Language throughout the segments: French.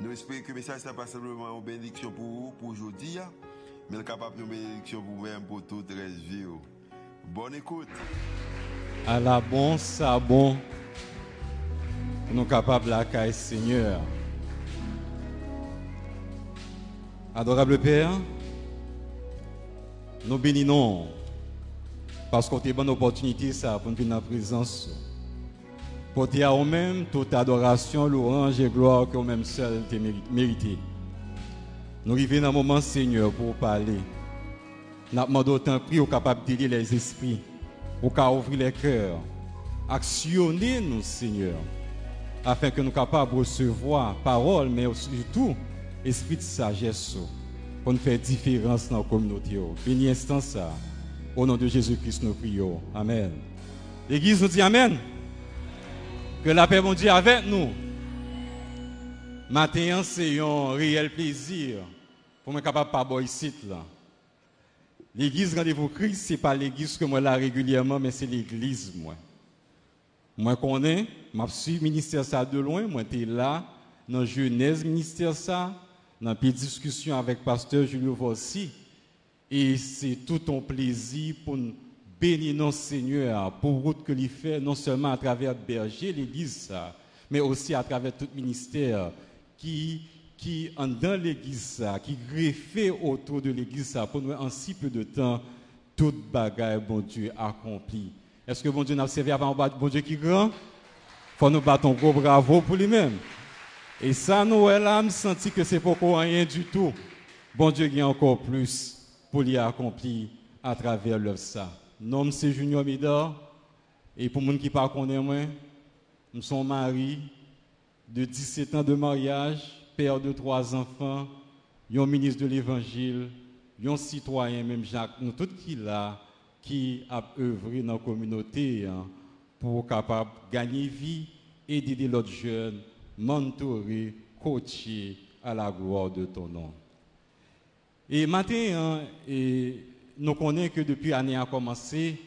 Nous espérons que le message n'est pas simplement une bénédiction pour vous, pour aujourd'hui, mais capable de bénédiction pour vous-même, pour toute la vie. Bonne écoute. À la bon, ça bon. Nous sommes capables d'accueillir Seigneur. Adorable Père, nous bénissons parce qu'on a une bonne opportunité ça, pour nous venir en présence porter à vous-même toute adoration, louange et gloire que vous-même seul mérité. Nous arrivons dans un moment, Seigneur, pour parler. Nous demandons autant prix au capable d'aider les esprits, au cas ouvrir les cœurs, actionner nous, Seigneur, afin que nous capables de recevoir parole, mais surtout esprit de sagesse pour nous faire différence dans la communauté. Béni instant ça. Au nom de Jésus-Christ, nous prions. Amen. L'Église nous dit Amen. Que la paix, mon Dieu, avec nous. Maintenant, c'est un réel plaisir pour me capable de pas ici. L'église Rendez-vous Christ, ce n'est pas l'église que moi là régulièrement, mais c'est l'église, moi. Moi, connais, je suis ministère ça de loin, moi, j'étais là, dans jeunesse ministère ça, dans une discussion avec pasteur Julio Vossi. Et c'est tout un plaisir pour nous bénis nos Seigneur pour route que lui fait, non seulement à travers berger, l'église, mais aussi à travers tout ministère qui, qui dans l'église, qui greffé autour de l'église, pour nous en si peu de temps, toute bagaille, bon Dieu, accompli. Est-ce que bon Dieu n'a servi avant bon Dieu qui grand? Faut nous battre un gros bravo pour lui-même. Et ça, nous, là, me senti que c'est pourquoi rien du tout. Bon Dieu, il a encore plus pour lui accomplir à travers l'œuvre ça nom c'est Junior Mida. Et pour les qui ne moi, nous sommes mari de 17 ans de mariage, père de trois enfants, ministre de l'Évangile, un citoyen, même Jacques, nous tous qui là, qui a œuvré dans la communauté hein, pour capable gagner vie, aider l'autre jeunes, mentorer, coacher à la gloire de ton nom. Et maintenant, hein, et nous connaissons que depuis l'année a commencé,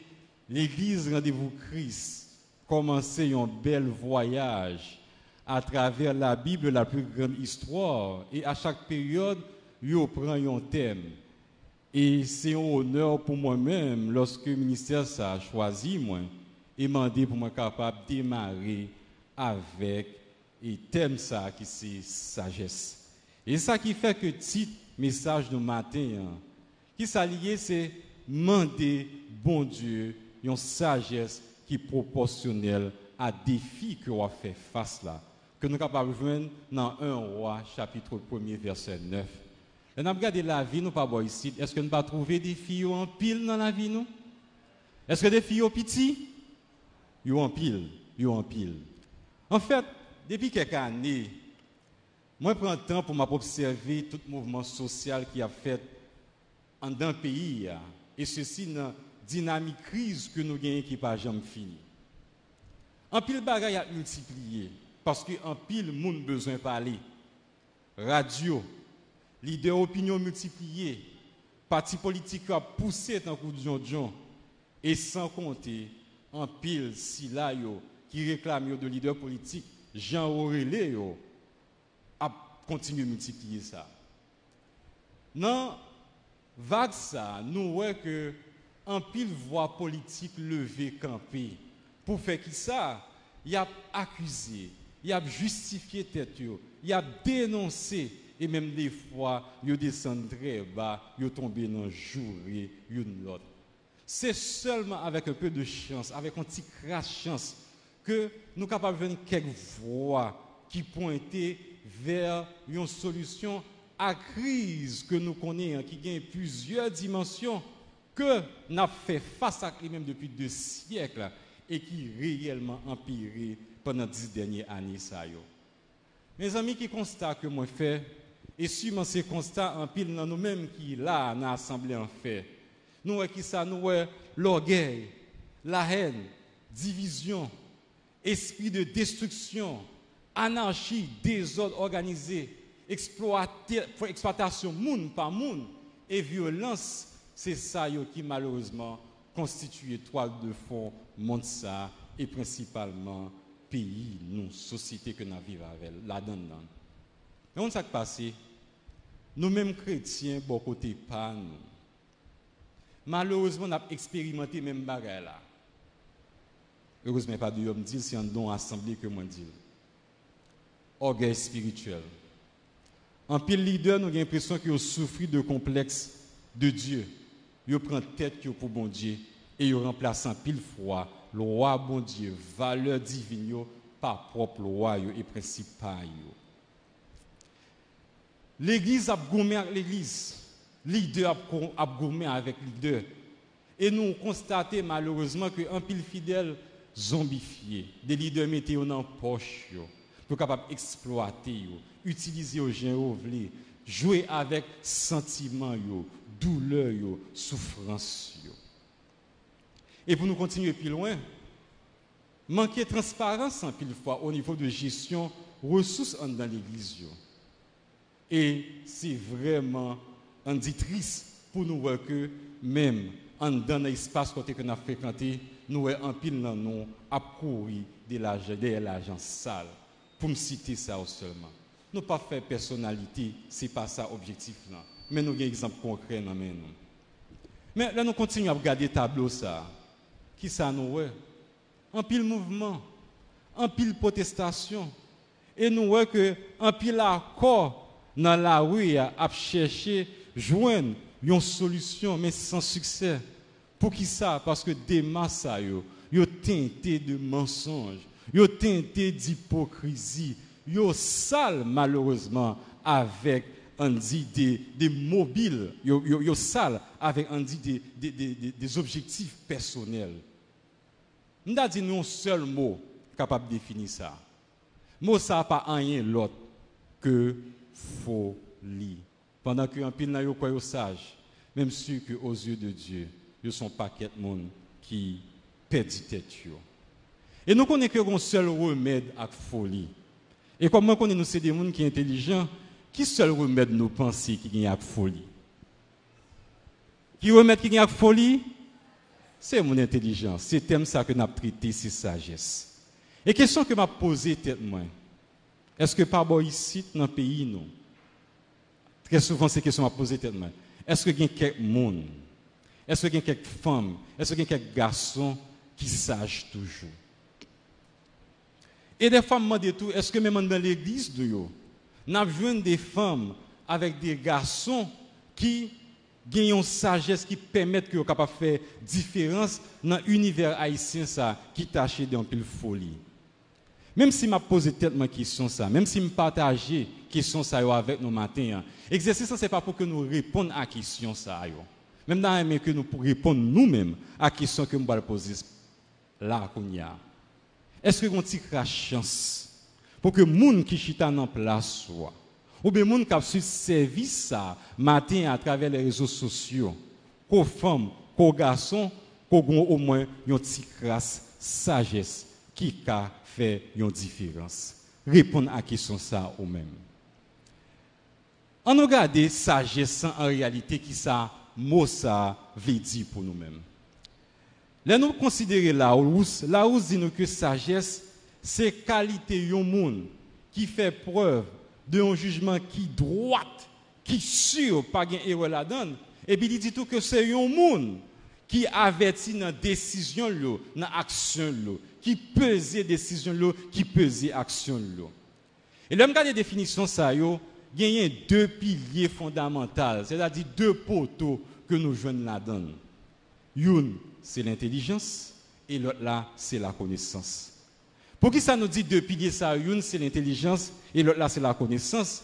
l'Église Rendez-vous Christ commencé un bel voyage à travers la Bible, la plus grande histoire. Et à chaque période, il prend un thème. Et c'est un honneur pour moi-même, lorsque le ministère a choisi moi, et m'a demandé pour moi capable de démarrer avec le thème ça qui c'est sagesse. Et ça qui fait que titre message de matin, hein, qui s'allier, c'est demander, bon Dieu, une sagesse qui est proportionnelle à défi que on fait face là. Que nous sommes capables de joindre dans 1 roi, chapitre 1 verset 9. Et nous regardé la vie, nous pas ici. Est-ce que nous pas trouver des filles en pile dans la vie, nous? Est-ce que des filles au petit? Ils en pile, ils en pile. En fait, depuis quelques années, moi, je prends le temps pour m'observer tout mouvement social qui a fait en un pays, et ceci dans dynamique crise que nous gagnons qui pas jamais fini. En pile bagaille a multiplié, parce qu'en pile monde besoin de parler. Radio, leader opinion multiplié, parti politique a poussé tant coup de John, et sans compter en pile si là qui réclame de leader politique, Jean Aurélé a continué multiplier ça. Non, vague ça, nous voyons que en pile voix politique levée campée. Pour faire qui ça? Il a accusé, il a justifié tête, il a dénoncé et même des fois, il descend très bas, il tombé dans le jour une autre. C'est seulement avec un peu de chance, avec un petit crash chance, que nous sommes capables de faire quelques voix qui pointaient vers une solution à crise que nous connaissons, qui gagne plusieurs dimensions, que nous fait face à lui-même depuis deux siècles et qui réellement empiré pendant dix dernières années. Mes amis, qui constatent que moi fais, Et suivant ces constats, en pile nous-mêmes qui là, l'assemblée en fait. Nous qui ça, nous l'orgueil, la haine, division, esprit de destruction, anarchie, désordre organisé, exploitation monde par monde et violence, c'est ça qui malheureusement constitue toile de fond monde ça et principalement pays, nous, société que nous vivons avec, là-dedans. Mais on s'est passé, nous-mêmes chrétiens, bon côté pas nous. Malheureusement, on a expérimenté même bagarre là. Heureusement, pas de homme dit, c'est un don assemblé que moi dis. Orgueil spirituel. En pile leader, nous avons l'impression qu'ils ont souffert de complexe de Dieu. Ils prennent tête pour bon Dieu et ils remplacent en pile foi le roi bon Dieu, valeur divine par propre loi et principal. L'église a gourmé avec l'église. Leader a gourmé avec leader. Et nous constatons malheureusement qu'un pile fidèle zombifié, des leaders mettaient en poche pour capable exploiter utiliser au gens jouer avec sentiment yo, douleur souffrance Et pour nous continuer plus loin, manquer de transparence en pile fois au niveau de gestion ressources dans l'église Et c'est vraiment un triste pour nous voir que même en dans l'espace côté que nous avons fréquenté, nous avons un pile dans nous à courir de l'argent sale. Pour me citer ça seulement. Nous pas faire personnalité, c'est pas ça l'objectif là. Mais nous avons un exemple concret. Mais là, nous continuons à regarder le tableau ça. Qui ça nous voit? En pile mouvement, en pile protestation. Et nous voyons que en pile accord dans la rue à chercher, joindre une solution, mais sans succès. Pour qui ça? Parce que des masses, yo, yo teinté de mensonges, yo teinté d'hypocrisie, yo sale malheureusement avec un des, des mobiles, yo, yo, yo sale avec un des, des, des, des objectifs personnels. Nous avons dit un seul mot capable de définir ça. Mot ça n'a pas rien l'autre que folie. Pendant qu'un pile n'a pas sage, même sûr qu'aux yeux de Dieu, ils sont paquet de monde qui perdit tête. Et nous connaissons qu'un seul remède à folie. Et comme nous connaissons, c'est des gens qui sont intelligents, qui seul remède nous penser qu'il y a folie? Qui remet qu'il y a folie? C'est mon intelligence. C'est thème ça que nous avons traité, c'est sagesse. Et question que m'a posée tête. Est-ce que par rapport ici dans le pays non? Très souvent ces questions m'a posée tête moi. Est-ce qu'il y a quelques monde? Est-ce qu'il y a quelques femmes? Est-ce qu'il y a quelques garçons qui sachent toujours? Et des femmes me demandent tout, est-ce que même dans l'église, nous avons des femmes avec des garçons qui ont une sagesse qui permettent que capable de faire différence dans l'univers haïtien ça, qui taché d'un peu folie? Même si m'a posé tellement question ça, même si me partager question ça avec nous matin, l'exercice ce n'est pas pour que nous répondions à question ça Même dans nous pour répondre nous-mêmes à question que nous poser là qu'on y a. Est-ce que vous avez chance pour que les gens qui sont en place soient ou bien les gens qui ont service ça matin à travers les réseaux sociaux, qu'aux femmes, qu'aux garçons, qu'aux au moins une petite grâce, sagesse qui a fait une différence? Répondre à la question ça ou même. On regarde sagesse en réalité qui ça mot ça veut dire pour nous-mêmes. Là, nous considérons la hausse. La hausse dit nous que sagesse, c'est qualité d'un monde qui fait preuve d'un jugement qui droite, qui sûr, pas gain erreur la donne. Et puis il dit tout que c'est un monde qui avertit dans décision dans action qui pèse décision qui pèse action Et là, regarde la définition ça il y a deux piliers fondamentaux, c'est-à-dire deux poteaux que nous jouons là-dedans. Une c'est l'intelligence et l'autre là, c'est la connaissance. Pour qui ça nous dit deux piliers ça? C'est l'intelligence et l'autre là, c'est la connaissance.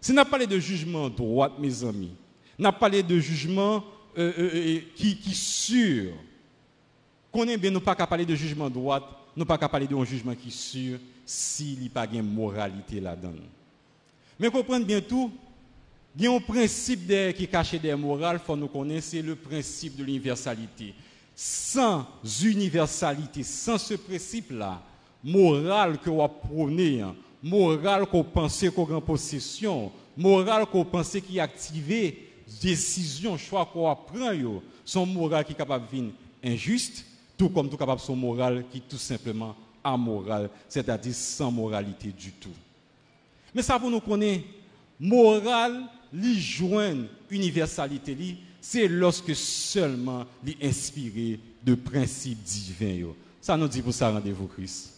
Si n'a parlé de jugement droit, mes amis, n'a parlé de jugement euh, euh, euh, qui, qui sûr. Qu'on est bien, nous pas qu'à parler de jugement droit, nous pas qu'à parler d'un jugement qui sûr s'il n'y a pas de moralité là-dedans. Mais comprenez bien tout, Il y a un principe qui est caché des morales, faut nous connaître, c'est le principe de l'universalité. Sans universalité, sans ce principe-là, moral que vous prônez, moral qu'on pensez qu'on en possession, moral qu'on pensez qui activé, décision, choix qu'on prend, son moral qui est capable de venir injuste, tout comme tout capable son moral qui est tout simplement amoral, c'est-à-dire sans moralité du tout. Mais ça, pour nous connaître, moral, li joindre universalité, c'est lorsque seulement li inspiré de principes divins. Ça nous dit pour ça rendez-vous Christ.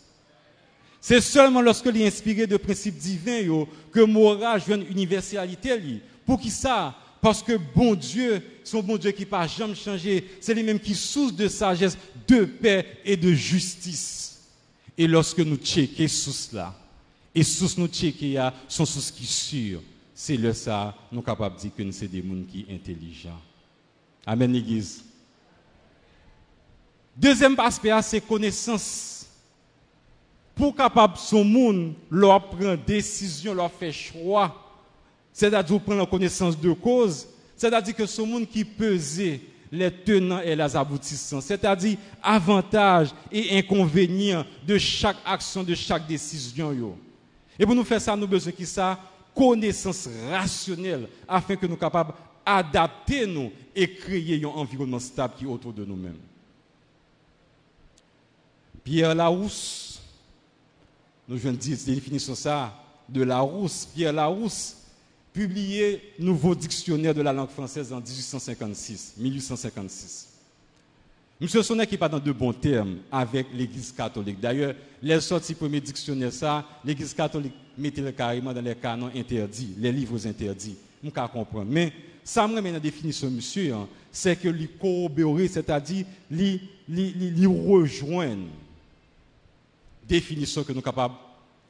C'est seulement lorsque li inspiré de principes divins que moral joint universalité. Pour qui ça? Parce que bon Dieu, son bon Dieu qui pas jamais changé, c'est lui-même qui source de sagesse, de paix et de justice. Et lorsque nous checkons sous cela, et sous nous checkons, sont sous ce qui sûr, c'est le ça, nous sommes capables de dire que nous sommes des gens qui sont intelligents. Amen, l'Église. Deuxième aspect, c'est connaissance. Pour capable son monde, leur prendre décision, leur faire choix, c'est-à-dire prendre connaissance de cause, c'est-à-dire que ce monde qui pesait les tenants et les aboutissants, c'est-à-dire avantages et inconvénients de chaque action, de chaque décision. Et pour nous faire ça, nous avons besoin de ça, connaissance rationnelle, afin que nous soyons capables d'adapter nous et créer un environnement stable qui est autour de nous-mêmes. Pierre Larousse, nous venons de dire la définition ça, de Larousse, Pierre Larousse, publié Nouveau dictionnaire de la langue française en 1856, 1856. Monsieur Sonnet qui pas dans de bons termes avec l'Église catholique. D'ailleurs, les sorties premier dictionnaire ça, l'Église catholique mettait carrément dans les canons interdits, les livres interdits. Je peux comprendre. Mais ça me dans la définition, monsieur, hein, c'est que lui corroborer, c'est-à-dire lui, rejoindre définition que nous sommes capables de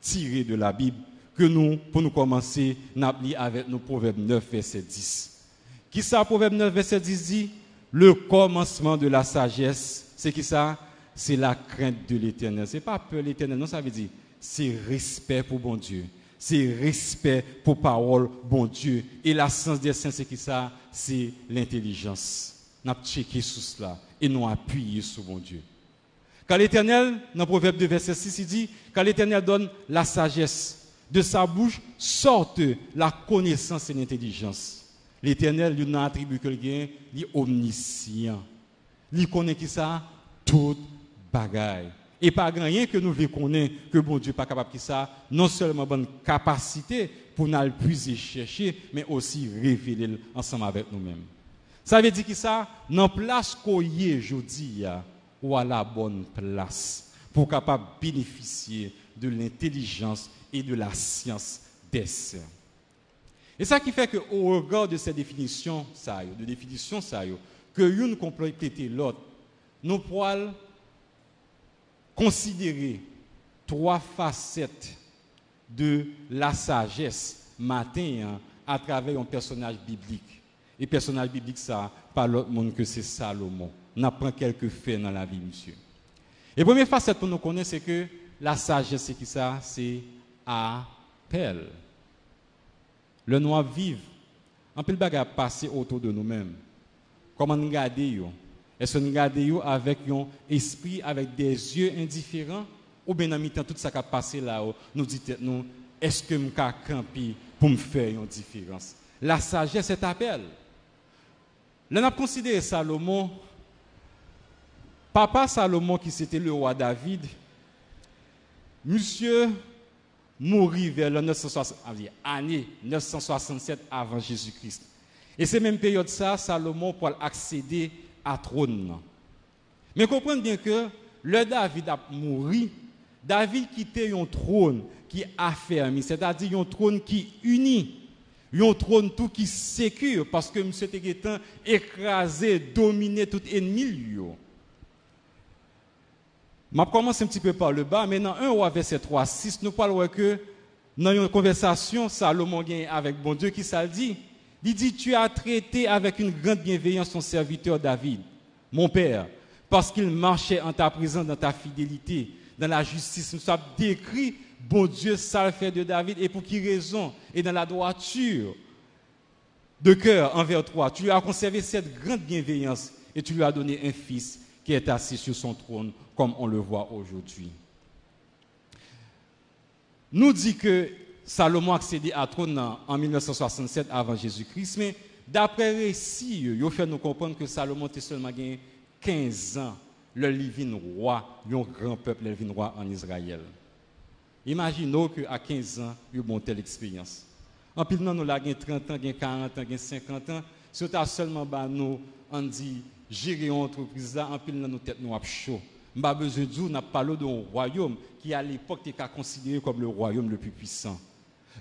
tirer de la Bible que nous, pour nous commencer, nous avec nos Proverbes 9, verset 10. Qui ça, Proverbe 9, verset 10 dit? Le commencement de la sagesse, c'est qui ça? C'est la crainte de l'éternel. C'est pas peur de l'éternel, non, ça veut dire c'est respect pour bon Dieu. C'est respect pour parole, bon Dieu. Et la sens des saints, c'est qui ça? C'est l'intelligence. Nous checké sur cela et nous appuyé sur bon Dieu. Quand l'Éternel, dans Proverbe 2, verset 6, il dit, quand l'Éternel donne la sagesse, de sa bouche sortent la connaissance et l'intelligence. L'Éternel lui a attribué quelqu'un, il est omniscient. Il connaît qui ça? Toute bagaille. Et pas rien que nous connaître que bon Dieu pas capable de ça, non seulement bonne capacité pour nous puiser chercher, mais aussi révéler ensemble avec nous-mêmes. Ça veut dire que ça, dans place qu'on y est aujourd'hui, ou à la bonne place pour capable bénéficier de l'intelligence et de la science des saints. Et ça qui fait qu'au regard de ces définitions, de définitions, que une compléter l'autre, nous pouvons considérer trois facettes de la sagesse matin hein, à travers un personnage biblique. Et personnage biblique, ça, pas l'autre monde que c'est Salomon. On apprend quelques faits dans la vie, monsieur. Et première facette pour nous connaître, c'est que la sagesse, c'est qui ça? C'est appel. Le noir vive. Peu de bagage passé autour de nous-mêmes. Comment nous garder Est-ce que nous garder avec un esprit, avec des yeux indifférents? Ou bien en tout ça qui a passé là-haut, nous dites nous, est-ce que je peux camper pour me faire une différence? La sagesse est appel. Là, on a considéré Salomon, papa Salomon qui c'était le roi David, monsieur mourit vers la 967 avant Jésus-Christ. Et c'est même période ça, Salomon pour accéder à trône. Mais comprenez bien que le David a mouru, David quittait un trône qui affermi, c'est-à-dire un trône qui unit, un trône tout qui sécure, parce que M. était écrasé, dominé tout ennemi. Je commence un petit peu par le bas, mais dans 1 roi verset 3, 6, nous parlons que dans une conversation, Salomon gagne avec bon Dieu qui ça dit? Il dit, tu as traité avec une grande bienveillance ton serviteur David, mon père, parce qu'il marchait en ta présence, dans ta fidélité, dans la justice. Nous avons décrit, bon Dieu, ça le fait de David, et pour qui raison? Et dans la droiture. de cœur envers toi. Tu lui as conservé cette grande bienveillance et tu lui as donné un fils qui est assis sur son trône comme on le voit aujourd'hui. Nous dit que Salomon a accédé à trône en 1967 avant Jésus-Christ, mais d'après récit, il fait nous comprendre que Salomon était seulement 15 ans, le divin roi, un grand peuple, le roi en Israël. Imaginons qu'à 15 ans, il a une telle expérience. En plus, nous avons 30 ans, 40 ans, 50 ans. Si tu as seulement bah, nous, on dit, gérer entreprise là, en plus, nous tête nous chaud. Pas besoin de on a parlé d'un royaume qui à l'époque était considéré comme le royaume le plus puissant.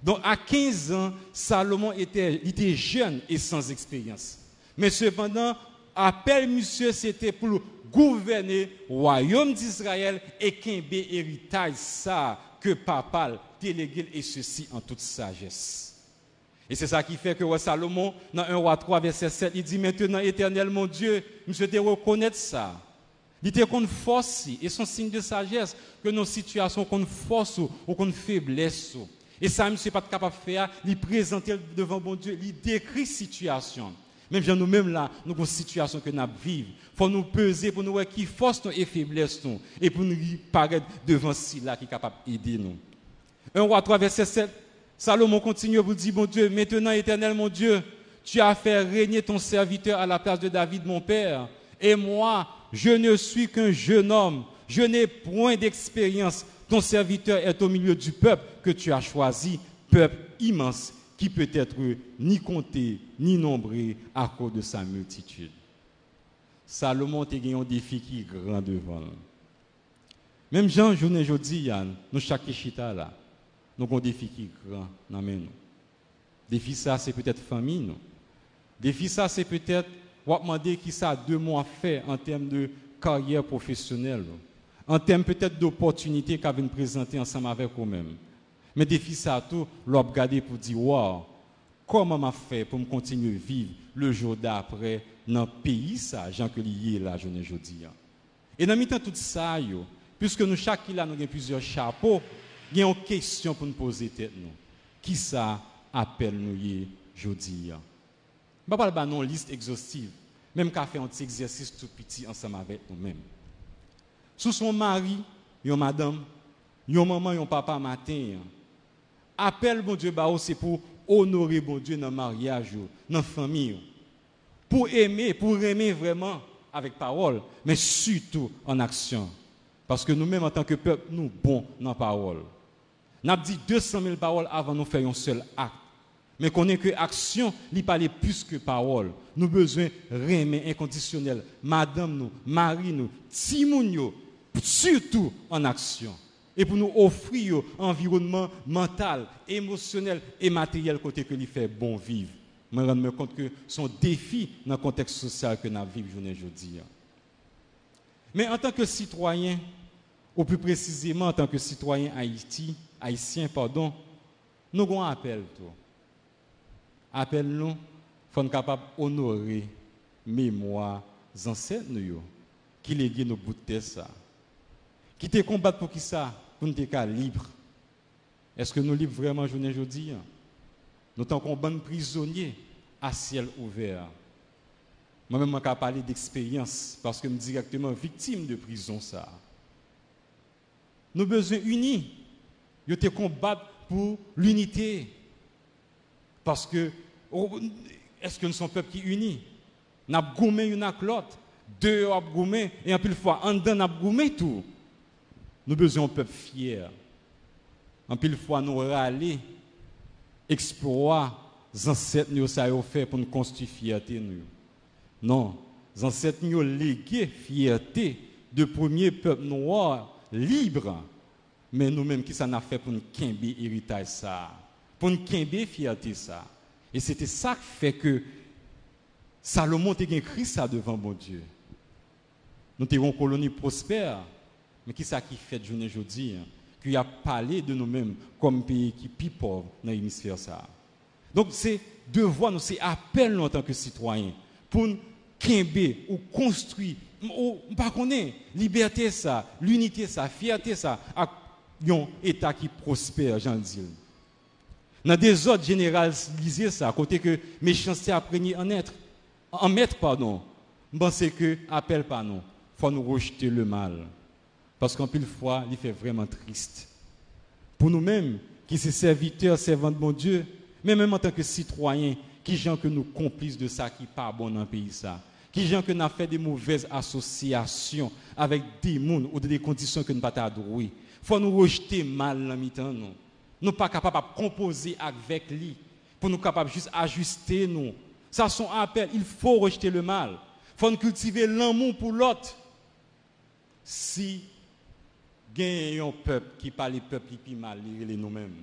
Donc à 15 ans, Salomon était, jeune et sans expérience. Mais cependant, appel monsieur, c'était pour gouverner le royaume d'Israël et qu'un héritage ça que papa délégué et ceci en toute sagesse. Et c'est ça qui fait que Salomon, dans 1 roi 3, verset 7, il dit maintenant, éternel mon Dieu, je te reconnaître ça. Il était qu'on force, et son signe de sagesse, que nos situations qu'on force ou qu'on faiblesse. Et ça, suis pas capable de faire, il présenter devant mon Dieu, il décrit situation. Même nous-mêmes là, nous avons une situation que nous vivons. Il faut nous peser pour nous voir qui force et faiblesse nous, et pour nous paraître devant celui-là qui est capable d'aider nous. 1 roi 3, verset 7, Salomon continue pour dire, mon Dieu, maintenant éternel mon Dieu, tu as fait régner ton serviteur à la place de David mon père. Et moi, je ne suis qu'un jeune homme, je n'ai point d'expérience. Ton serviteur est au milieu du peuple que tu as choisi, peuple immense qui peut être ni compté ni nombré à cause de sa multitude. Salomon a un défi qui est grand devant. Même Jean, journée aujourd'hui, nous chaque chita. Nous avons un défi qui est grand dans nous. Défi ça, c'est peut-être famille. Nous. Défi ça, c'est peut-être, on demander qui ça deux mois fait en termes de carrière professionnelle. En termes peut-être d'opportunités qu'on vient présenter ensemble avec vous-même. Mais défi ça, tout, l'on regarder pour dire, wow, comment m'a fait pour continuer à vivre le jour d'après dans le pays, ça, Jean que lié là, je ne dis. Et dans temps tout ça, puisque nous, chaque là, nous avons plusieurs chapeaux, il y une question pour nous poser nous. Qui ça appelle nous aujourd'hui? Je ne pas une liste exhaustive, même qu'à faire un petit exercice tout petit ensemble avec nous-mêmes. Sous son mari, yon madame, yon maman, yon papa matin, appel bon Dieu c'est pour honorer bon Dieu dans le mariage, dans la famille. Pour aimer, pour aimer vraiment avec parole, mais surtout en action. Parce que nous-mêmes, en tant que peuple, nous bons dans la parole. Nous avons dit 200 000 paroles avant de faire un seul acte. Mais qu'on est que action, il parle plus que parole. Nous avons besoin de inconditionnel. Madame nous, Marie nous, Timounio, surtout en action. Et pour nous offrir un environnement mental, émotionnel et matériel côté que lui fait bon vivre. Je me rends compte que son défi dans le contexte social que nous vivons aujourd'hui. Mais en tant que citoyen, ou plus précisément en tant que citoyen Haïti, haïtien, pardon, nous avons un appel. Appel nous, faut capable d'honorer mémoire ancêtres qui léguent nos bouts de ça. Qui te combattent pour qui ça? Pour nous être libres. Est-ce que nous libres vraiment aujourd'hui? Nous sommes bon prisonniers à ciel ouvert. Moi-même, je parler d'expérience parce que je suis directement victime de prison. ça. Nous avons besoin unis ils te combattent pour l'unité. Parce que, oh, est-ce que nous sommes peuple qui est uni Nous avons gommé une l'autre. Deux ont gommé, et en plus fois, en dedans, nous avons tout. Nous besoin d'un peuple fier. En plus fois, nous râler, les ancêtres nous ont fait pour nous construire fierté. Nous. Non, ancêtres nous légué fierté de premier peuple noir libre mais nous-mêmes, qui ça n'a fait pour nous quimber héritage ça, pour nous quimber fierté ça? Et c'était ça qui fait que Salomon a écrit ça devant mon Dieu. Nous avons une colonie prospère, mais qui ça qui fait journée aujourd'hui, hein? qui a parlé de nous-mêmes comme pays qui est plus pauvre dans l'hémisphère ça. Donc c'est devoir, nous, c'est appel nous en tant que citoyens pour nous quimber ou construire, ou pas liberté ça, l'unité ça, fierté ça, un État qui prospère, j'en dis. Dans des ordres généraux, lisez ça, à côté que méchanceté apprenait en être, en mettre, pardon. Pensez que appel pas non. Faut nous rejeter le mal. Parce qu'en pile fois, il fait vraiment triste. Pour nous-mêmes, qui sommes serviteurs, servants de mon Dieu, mais même en tant que citoyens, qui gens que nous complices de ça qui pas bon dans le pays ça. Qui gens que nous fait des mauvaises associations avec des mondes ou des conditions que nous pas Il Faut nous rejeter mal dans mi-temps nous. Nous pas capables de composer avec lui pour nous capables juste ajuster nous. Ça son appel, il faut rejeter le mal. Faut nous cultiver l'amour pour l'autre. Si gagne un peuple qui parle les peuples qui mal, les nous-mêmes.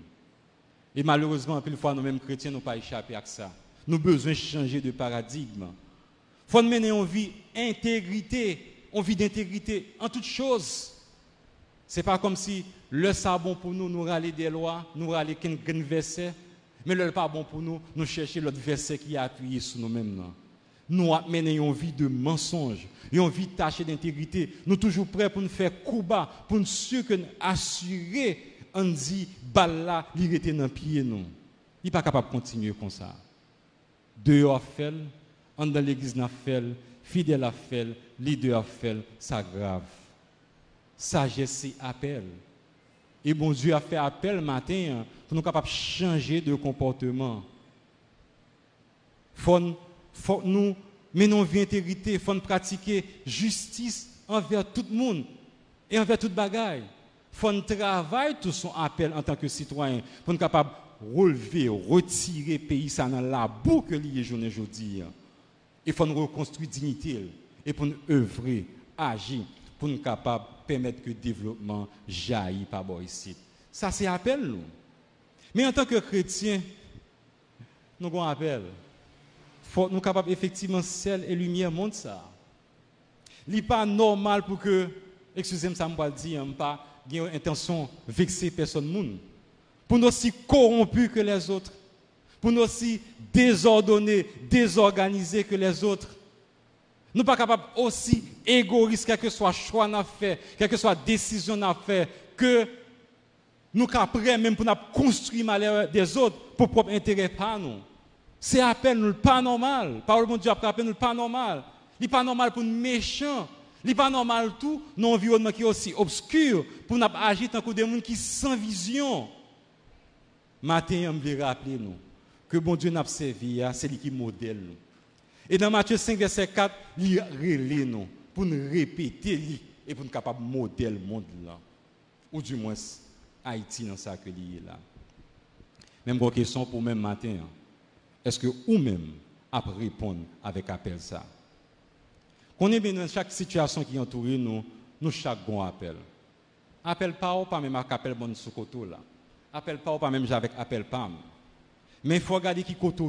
Et malheureusement, une fois, nous-mêmes chrétiens, nous pas échappé à ça. Nous avons besoin de changer de paradigme. Il faut mener une vie intégrité, une vie d'intégrité en toutes choses. Ce n'est pas comme si le sabon pour nous, nous râler des lois, nous râler qu'un verset, mais le pas bon pour nous, nous chercher l'autre verset qui est appuyé sur nous-mêmes. Nous mener une vie de mensonge, une vie tachée d'intégrité. Nous toujours prêts pour nous faire coup bas, pour nous assurer, on dit, balle il était dans le pied, nous. Il n'est pas capable de continuer comme ça. Dehors fait, en dans l'église n'a fait, fidèle a fait, leader a fait, ça grave. Sagesse, c'est appel. Et bon Dieu a fait appel matin hein, pour nous capables de changer de comportement. Faut, faut nous menons vie intégrité, faut nous pratiquer justice envers tout le monde et envers toute bagaille. Faut nous travailler tout son appel en tant que citoyen pour nous capables relever, retirer le pays ça dans la boue que lié journée aujourd'hui. Il faut nous reconstruire dignité et pour nous œuvrer, agir pour nous capables de permettre que le développement jaillit par ici. Ça c'est appel nous. Mais en tant que chrétien, nous avons appel. Faut nous capables effectivement sel et lumière monde ça. N'est pas normal pour que excusez-moi ça me dire, pas intention vexer personne monde pour nous aussi corrompus que les autres, pour nous aussi désordonnés, désorganisés que les autres. Nous pas capables aussi égoïstes, quel que soit choix à faire, quelle que soit décision à faire, que nous sommes même pour nous construire malheur des autres pour propre intérêt pas nous. C'est appel nous pas normal. Parole de Dieu appelle nous pas normal. Il pas normal pour nous méchants. Il pas normal tout dans environnement qui est aussi obscur pour nous agir tant que des gens qui sans vision. Matin, je veux rappeler nous que bon Dieu n'a servi, c'est lui qui modèle nous. Et dans Matthieu 5, verset 4, il relève nous pour nous répéter et pour nous capables de modèle le monde là. Ou du moins, Haïti dans ça que là. Même question pour même matin. Hein. Est-ce que vous-même après répondre avec appel ça? Qu'on est bien dans chaque situation qui entoure nous, nous chaque appel. Appel pas ou pas même appel bon sous là appel pas ou pas même avec appel pas. Mais il faut regarder qui côté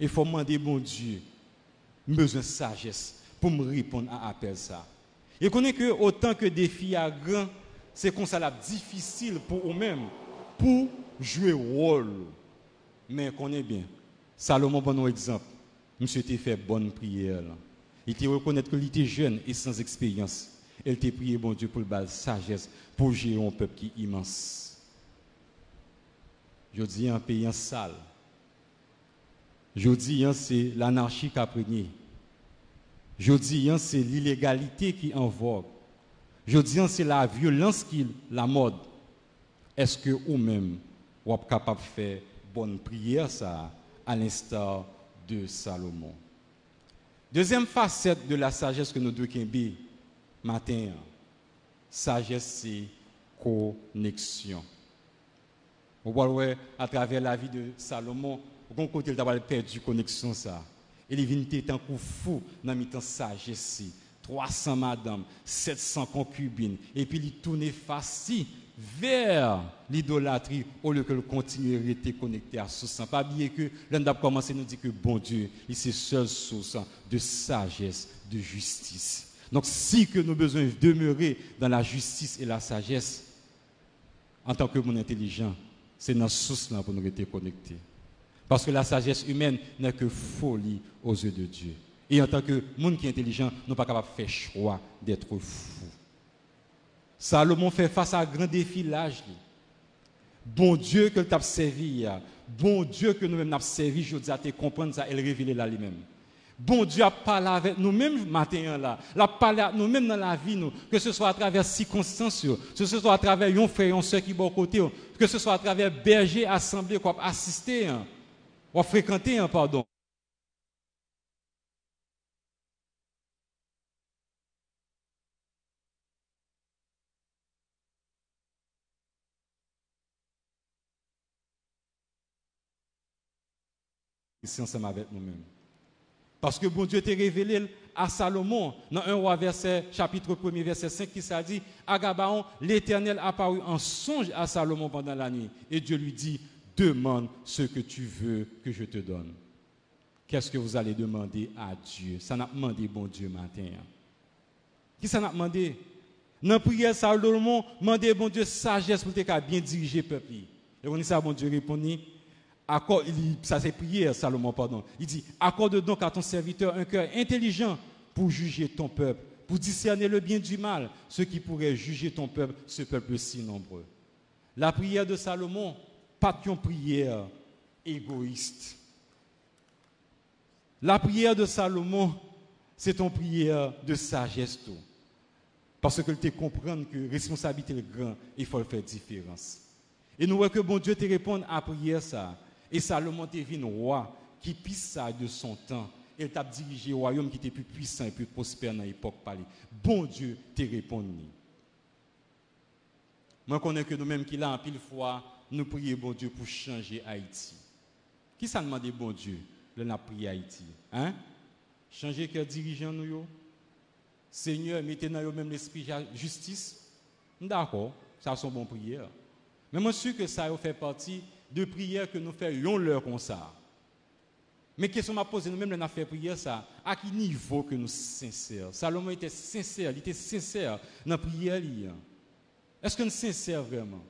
Il faut demander bon Dieu, besoin de sagesse pour me répondre à appel ça. Et connaît que autant que défi à grand, c'est comme ça difficile pour eux-mêmes pour jouer rôle. Mais connaît bien. Salomon bon exemple. Monsieur était fait bonne prière. Il était reconnaître qu'il était jeune et sans expérience. Il était prié bon Dieu pour le sagesse pour gérer un peuple qui est immense. Je dis un pays sale. Je dis c'est l'anarchie qui a prégné. Je dis c'est l'illégalité qui en vogue. Je dis c'est la violence qui la mode. Est-ce que vous-même, vous êtes capable de faire bonne prière ça, à l'instar de Salomon? Deuxième facette de la sagesse que nous devons matin, sagesse c'est connexion. On voit à travers la vie de Salomon, on côté il a perdu connexion ça. Il est un coup fou dans mi temps sagesse. 300 madames, 700 concubines et puis il tournait facile vers l'idolâtrie au lieu que le continuer à connecté à ce sang. Pas oublier que l'on a commencé nous dire que bon Dieu, il c'est seule source de sagesse, de justice. Donc si que nous avons besoin de demeurer dans la justice et la sagesse, en tant que monde intelligent, c'est notre source là pour nous rester connectés. Parce que la sagesse humaine n'est que folie aux yeux de Dieu. Et en tant que monde qui est intelligent, nous ne pas capable de faire choix d'être fou. Salomon fait face à un grand défi l'âge. Bon Dieu que tu as servi, bon Dieu que nous-mêmes avons servi, je dis à te comprendre ça et le révéler là lui-même. Bon Dieu a parlé avec nous-mêmes matin là. La parlé avec nous-mêmes dans la vie, que ce soit à travers circonstances, que ce soit à travers un frère, un soeur qui est bon côté, que ce soit à travers berger, assemblée, quoi, assister, hein, ou fréquenter, hein, pardon. Ici ensemble avec nous-mêmes. Parce que bon Dieu t'a révélé à Salomon, dans un roi verset, chapitre 1 verset 5, qui s'est dit, à Gabaon, l'Éternel apparut en songe à Salomon pendant la nuit. Et Dieu lui dit, demande ce que tu veux que je te donne. Qu'est-ce que vous allez demander à Dieu? Ça n'a demandé bon Dieu matin. Qui ça n'a demandé? Dans la prière, Salomon demandé bon Dieu sagesse pour te bien diriger le peuple. Et on dit ça, bon Dieu répondit, ça c'est prière, Salomon, pardon. Il dit, accorde donc à ton serviteur un cœur intelligent pour juger ton peuple, pour discerner le bien du mal, ce qui pourrait juger ton peuple, ce peuple si nombreux. La prière de Salomon, pas une prière égoïste. La prière de Salomon, c'est une prière de sagesse. Parce que tu comprends que responsabilité est grande, il faut faire différence. Et nous voyons que bon Dieu te répond à prière ça. Et Salomon était un roi qui pisse de son temps. Il t'a dirigé au royaume qui était plus puissant et plus prospère dans l'époque Bon Dieu te répondu. Moi, je connais que nous-mêmes qui là, en pile fois, nous prions bon Dieu pour changer Haïti. Qui ça demande bon Dieu, le n'a prié Haïti? Hein? Changer que dirigeant nous, Seigneur, mettez dans même l'esprit de justice. D'accord, ça sont bonnes prières. Mais moi, je suis que ça fait partie de prière que nous faisons l'heure comme ça. Mais question m'a posé nous-mêmes, nous fait prière ça. À quel niveau que nous sommes sincères? Salomon était sincère, il était sincère dans la prière. Est-ce que nous sommes sincères vraiment?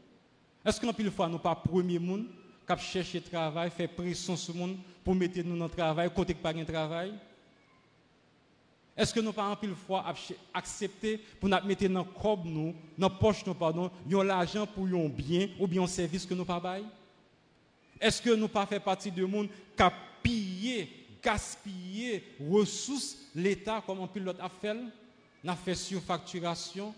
Est-ce qu'en pile fois, nous pas premier monde qui chercher travail, faire pression sur le monde pour mettre nous dans le travail, côté pas de travail? Est-ce que nous pas en pile fois accepter pour nous mettre dans le corps nous, dans la poche pardon, l'argent pour un bien ou bien un service que nous pas bail? Est-ce que nous pas fait partie du monde qui a pillé, gaspillé ressources l'État comme un pilote a fait? N'a fait surfacturation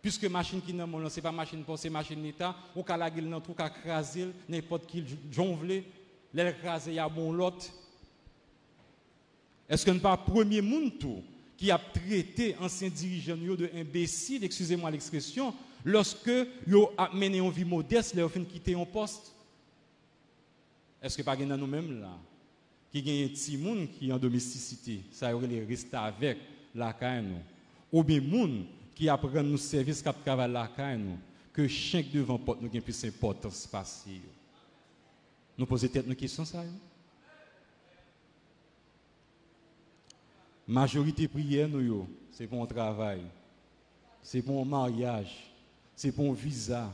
puisque machine qui n'a c'est pas machine pour c'est machine l'État. Ou qu'à la gueule tout qu'à craser n'importe qui jongle l'écraser y bon lot. Est-ce que nous pas premier monde qui a traité ancien dirigeant de imbécile, excusez-moi l'expression, lorsque yo a mené une vie modeste, leur fin quitter un poste? Est-ce que pas dans nous-mêmes là qui gagne un petit monde qui est en domesticité, ça aurait rester avec la caille ou bien monde qui apprend nos services qui travaillent la caille que chaque devant porte nous gagne plus importance passer. Nous posons tête nos questions ça. Majorité prière nous c'est pour un travail, c'est pour un mariage, c'est pour un visa,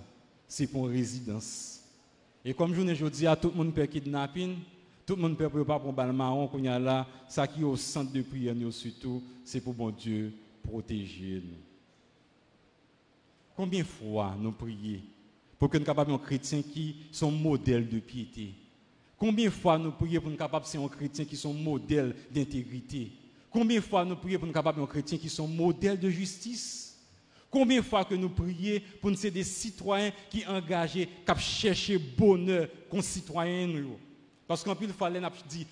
c'est pour une résidence. Et comme je vous dis, tout le monde peut kidnapping, tout le monde peut préparer pour un marron qu'on y a là, ça qui est au centre de prière, c'est pour bon Dieu protéger nous. Combien de fois nous prions pour que nous capables chrétiens qui sont modèles de piété? Combien de fois nous prions pour nous capables de chrétiens qui sont modèles d'intégrité? Combien de fois nous prions pour nous capables de chrétiens qui sont modèles de justice? Combien de fois que nous prions pour nous des citoyens qui engagés, qui cherchent bonheur comme citoyens nous. Parce qu'en plus, il fallait dit,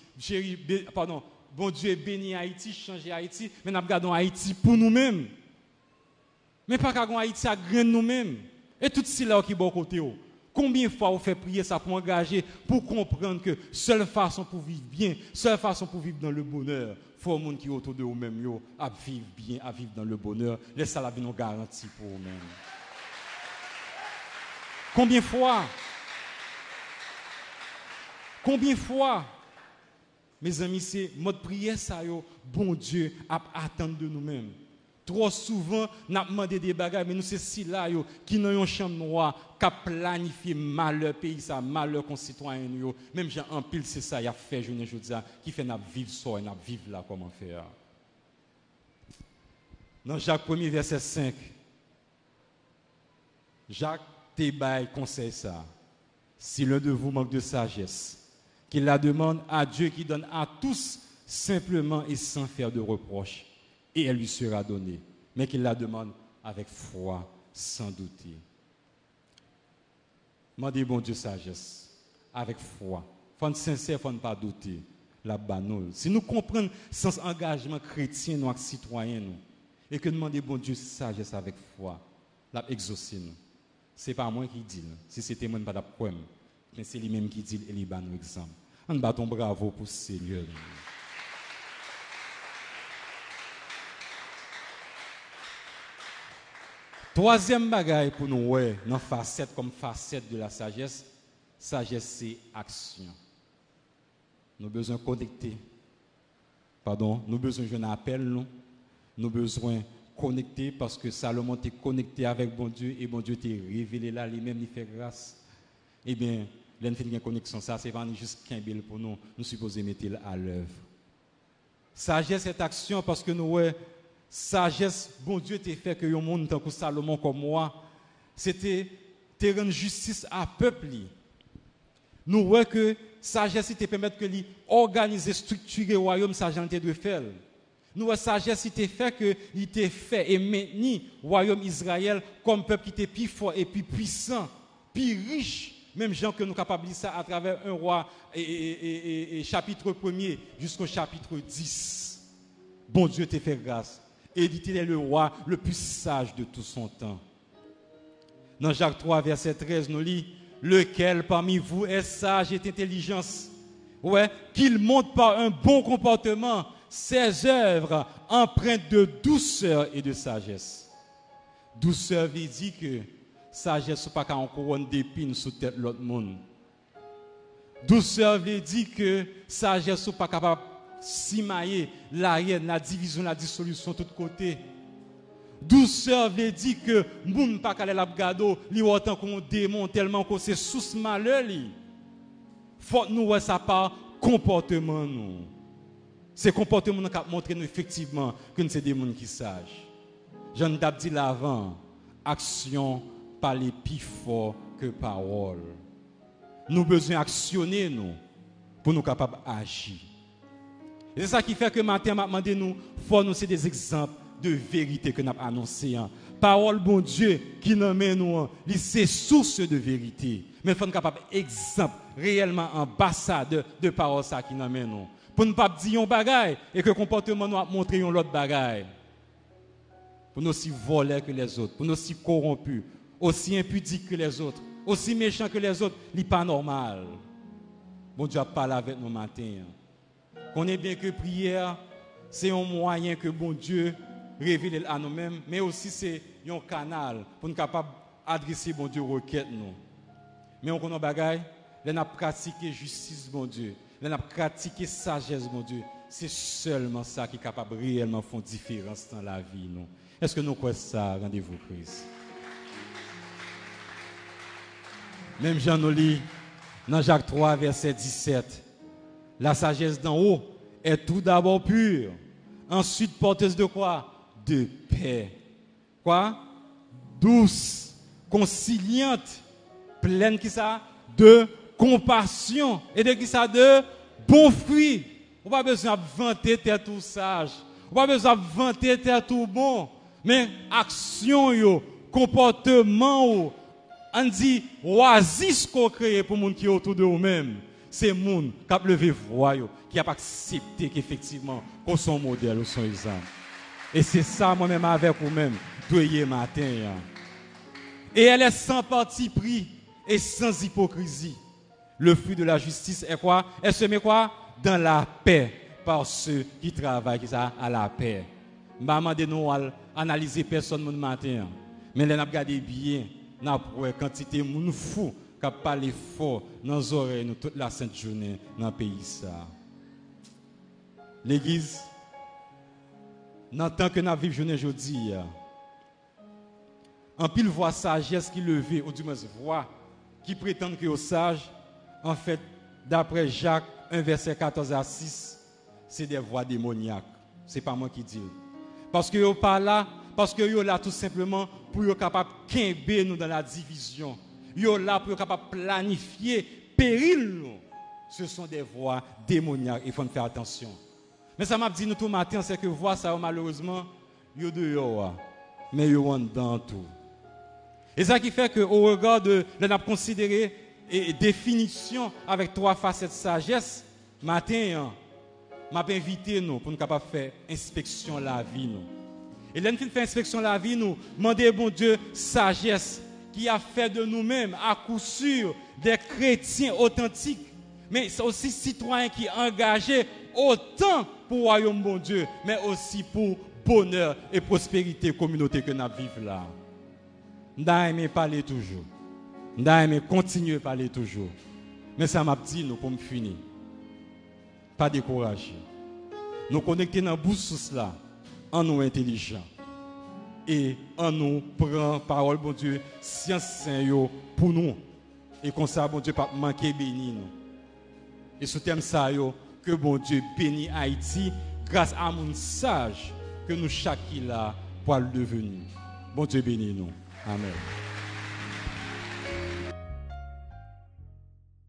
pardon, bon Dieu béni Haïti, changer Haïti, mais nous regardons Haïti pour nous-mêmes. Mais pas qu'à Haïti à nous-mêmes. Et tout cela qui est bon côté. Oh. Combien de fois on fait prier ça pour engager, pour comprendre que seule façon pour vivre bien, seule façon pour vivre dans le bonheur, faut monde qui autour de vous-même à vivre bien, à vivre dans le bonheur. Laissez la vie nous garantie pour vous-même. Combien de fois? Combien de fois? Mes amis, c'est mode prière ça yo, bon Dieu à attendre de nous-mêmes. Trop souvent, nous avons des bagages, mais nous, c'est si là qui n'ont une chambre noire, qui a planifié malheur pays, ça, malheur concitoyen. Même j'ai un pile, c'est ça, il a fait, je ne dis qui fait nous vivre ça nous vivre là, comment faire. Dans Jacques 1 verset 5, Jacques Tebaï conseille ça. Si l'un de vous manque de sagesse, qu'il la demande à Dieu qui donne à tous simplement et sans faire de reproches, et elle lui sera donnée. Mais qu'il la demande avec foi, sans douter. Demandez bon Dieu sagesse, avec foi. Faut sincère, faut pas douter. La banole. Si nous comprenons sans engagement chrétien, nous, citoyens, nous, et que demander bon Dieu sagesse avec foi, la exaucer nous. C'est pas moi qui dis, si c'était moi, pas d'après mais c'est lui-même qui dit, et il nous exemple. On ton bravo pour Seigneur. Troisième bagaille pour nous, ouais, dans facette comme facette de la sagesse, sagesse c'est action. Nous avons besoin de connecter. Pardon, nous avons besoin d'un appel, nous. Nous avons besoin de connecter parce que Salomon est connecté avec bon Dieu et bon Dieu t'a révélé là, lui-même, il fait grâce. Eh bien, l'un une connexion, ça, c'est pas juste qu'un pour nous, nous supposons mettre à l'œuvre. Sagesse est action parce que nous, ouais, sagesse, bon Dieu t'a fait que le monde, tant que Salomon comme moi, c'était rendre justice à peuple. Nous voyons que sagesse te permet que lui organiser, structurer le royaume, ça de faire. Nous voyons sagesse te fait que il t'a fait et maintenu le royaume Israël comme peuple qui était plus fort et plus puissant, plus riche même gens que nous capables ça à travers un roi et, chapitre 1er jusqu'au chapitre 10. Bon Dieu te fait grâce. Et il est le roi le plus sage de tout son temps. Dans Jacques 3, verset 13, nous lit Lequel parmi vous est sage et intelligence? Ouais, qu'il montre par un bon comportement ses œuvres empreintes de douceur et de sagesse. Douceur veut dire que sagesse pas qu'un couronne d'épines sous tête l'autre monde. Douceur veut dire que sagesse pas capable simaye, la yen, la divizyon, la disolusyon tout kote. Douseur vle di ke moun pa kale lap gado li wotan kon demon telman kon se sous male li. Fote nou wè sa pa komporteman nou. Se komporteman nou kap montre nou efektiveman kon se demon ki saj. Jan dap di lavan, aksyon pale pi fo ke parol. Nou bezwen aksyone nou pou nou kapap aji. C'est ça qui fait que matin, m'a demandé nous, faut des exemples de vérité que nous avons annoncé. Hein. Parole bon Dieu qui nous met nous, hein. c'est source de vérité. Mais il faut nous capable exemple réellement ambassadeur de parole ça qui nous met nous. Pour ne pas dire un bagaille et que le comportement nous a montré un autre bagaille. Pour nous aussi voler que les autres, pour nous aussi corrompus, aussi impudique que les autres, aussi méchant que les autres, n'est pas normal. Bon Dieu a parlé avec nous matin. On est bien que prière, c'est un moyen que bon Dieu révèle à nous-mêmes, mais aussi c'est un canal pour nous capable adresser bon Dieu requête nous. Mais on connaît bagaille, on a pratiqué justice bon Dieu, on a pratiqué sagesse bon Dieu. C'est seulement ça qui est capable réellement de faire une différence dans la vie nous. Est-ce que nous croyons ça? Rendez-vous Christ. Même Jean nous lit dans Jacques 3, verset 17. La sagesse d'en haut est tout d'abord pure. Ensuite, porteuse de quoi? De paix. Quoi? Douce, conciliante, pleine qui ça? De compassion. Et de qui ça? De bon fruit. On pas besoin de vanter t'es tout sage. On pas besoin de vanter t'es tout bon. Mais action yo, comportement on dit oasis qu'on crée pour les gens qui sont autour de nous-mêmes. c'est monde qui a levé voix, qui a accepté qu'effectivement, qu'on son modèle, ou son exemple. Et c'est ça, moi-même, avec vous-même, doyer matin. Et elle est sans parti pris et sans hypocrisie. Le fruit de la justice est quoi Elle se met quoi Dans la paix par ceux qui travaillent qui ça, à la paix. Maman de nous analyser personne le matin. Mais là, nous regardons bien, nous avons quantité de monde fou qui parlé fort dans nos oreilles toute la sainte journée dans le pays. L'église, dans le temps que nous vivons journée aujourd'hui, en pile voix sagesse qui levait, ou du moins voix qui prétendent que sont sage, en fait, d'après Jacques 1, verset 14 à 6, c'est des voix démoniaques. Ce n'est pas moi qui dis. Parce que yo pas là, parce que yo là tout simplement pour être capable de nous dans la division. Yo là pour capable planifier péril. Ce sont des voies démoniaques, il faut faire attention. Mais ça m'a dit nous tout matin, c'est que voix ça malheureusement, yo dehors, mais yo en dedans tout. Et ça qui fait qu'au regard de, de considéré et définition avec trois facettes de sagesse, matin, m'a invité nous pour nous capable faire inspection la vie nous. Et nous fait inspection la vie nous, demander bon Dieu sagesse qui a fait de nous-mêmes à coup sûr des chrétiens authentiques, mais aussi citoyens qui engagés autant pour le royaume bon Dieu, mais aussi pour bonheur et prospérité communauté que nous vivons là. Nous aimé parler toujours. Nous aimé continuer à parler toujours. Mais ça m'a dit nous pour me finir. Pas décourager. Nous connecter dans bout là en nous intelligent et en nous prend parole bon Dieu science saint pour nous et comme ça bon Dieu pas manquer béni nous. Et ce thème ça que bon Dieu bénit Haïti grâce à mon sage que nous chaque là pour le devenir. Bon Dieu bénit nous. Amen.